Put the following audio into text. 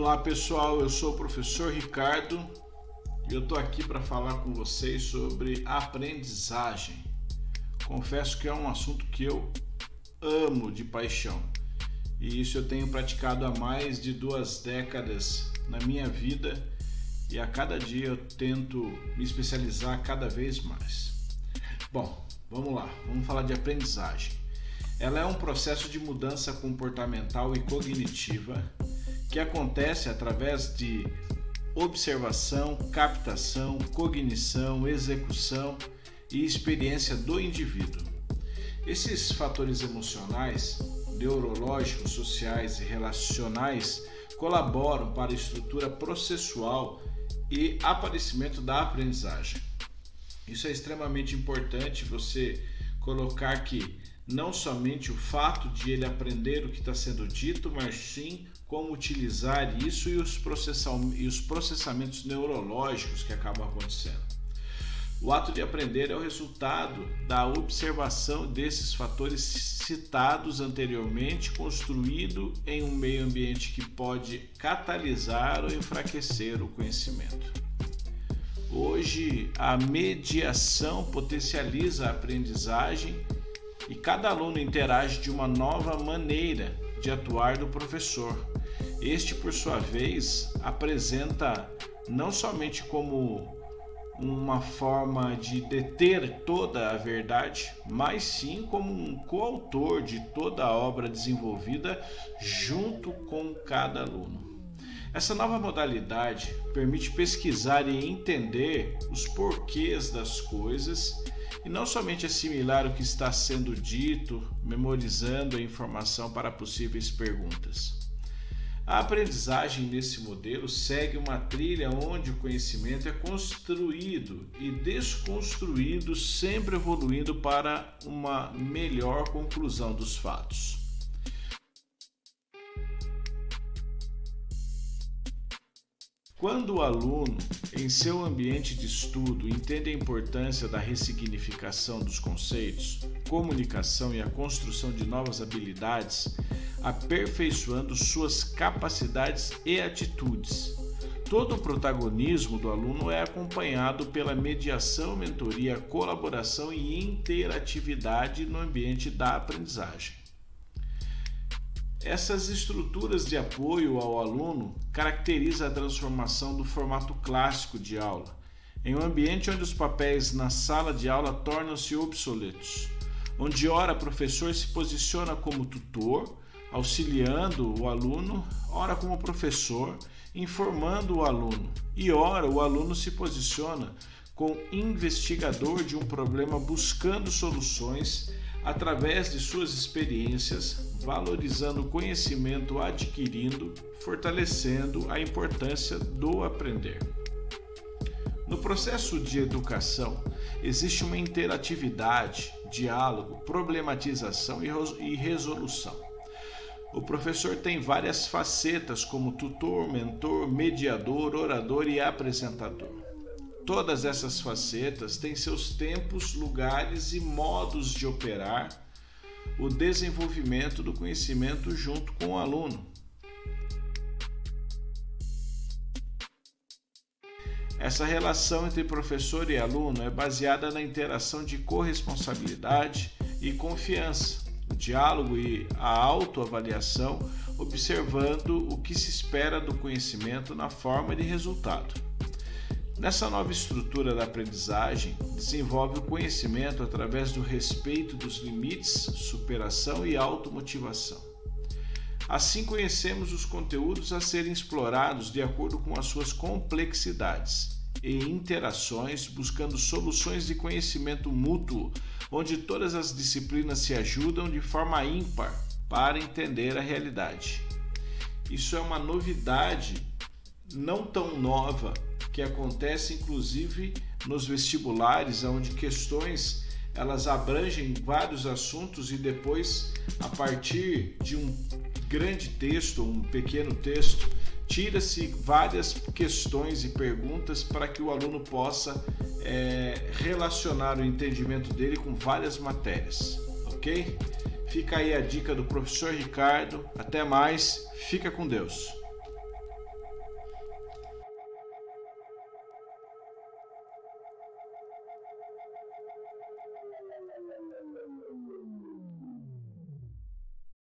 Olá pessoal, eu sou o professor Ricardo e eu estou aqui para falar com vocês sobre aprendizagem. Confesso que é um assunto que eu amo de paixão e isso eu tenho praticado há mais de duas décadas na minha vida e a cada dia eu tento me especializar cada vez mais. Bom, vamos lá, vamos falar de aprendizagem. Ela é um processo de mudança comportamental e cognitiva que acontece através de observação, captação, cognição, execução e experiência do indivíduo. Esses fatores emocionais, neurológicos, sociais e relacionais colaboram para a estrutura processual e aparecimento da aprendizagem. Isso é extremamente importante você colocar que não somente o fato de ele aprender o que está sendo dito, mas sim como utilizar isso e os, e os processamentos neurológicos que acabam acontecendo. O ato de aprender é o resultado da observação desses fatores citados anteriormente, construído em um meio ambiente que pode catalisar ou enfraquecer o conhecimento. Hoje, a mediação potencializa a aprendizagem e cada aluno interage de uma nova maneira de atuar do professor. Este, por sua vez, apresenta não somente como uma forma de deter toda a verdade, mas sim como um coautor de toda a obra desenvolvida junto com cada aluno. Essa nova modalidade permite pesquisar e entender os porquês das coisas e não somente assimilar o que está sendo dito, memorizando a informação para possíveis perguntas. A aprendizagem nesse modelo segue uma trilha onde o conhecimento é construído e desconstruído, sempre evoluindo para uma melhor conclusão dos fatos. Quando o aluno, em seu ambiente de estudo, entende a importância da ressignificação dos conceitos, comunicação e a construção de novas habilidades, aperfeiçoando suas capacidades e atitudes. Todo o protagonismo do aluno é acompanhado pela mediação, mentoria, colaboração e interatividade no ambiente da aprendizagem. Essas estruturas de apoio ao aluno caracterizam a transformação do formato clássico de aula, em um ambiente onde os papéis na sala de aula tornam-se obsoletos, onde ora o professor se posiciona como tutor, auxiliando o aluno, ora como professor, informando o aluno, e ora o aluno se posiciona com investigador de um problema buscando soluções através de suas experiências, valorizando o conhecimento adquirindo, fortalecendo a importância do aprender. No processo de educação, existe uma interatividade, diálogo, problematização e resolução. O professor tem várias facetas como tutor, mentor, mediador, orador e apresentador. Todas essas facetas têm seus tempos, lugares e modos de operar o desenvolvimento do conhecimento junto com o aluno. Essa relação entre professor e aluno é baseada na interação de corresponsabilidade e confiança, o diálogo e a autoavaliação, observando o que se espera do conhecimento na forma de resultado. Nessa nova estrutura da aprendizagem, desenvolve o conhecimento através do respeito dos limites, superação e automotivação. Assim, conhecemos os conteúdos a serem explorados de acordo com as suas complexidades e interações, buscando soluções de conhecimento mútuo, onde todas as disciplinas se ajudam de forma ímpar para entender a realidade. Isso é uma novidade não tão nova que acontece inclusive nos vestibulares, onde questões elas abrangem vários assuntos e depois, a partir de um grande texto, um pequeno texto, tira-se várias questões e perguntas para que o aluno possa é, relacionar o entendimento dele com várias matérias, ok? Fica aí a dica do professor Ricardo. Até mais, fica com Deus.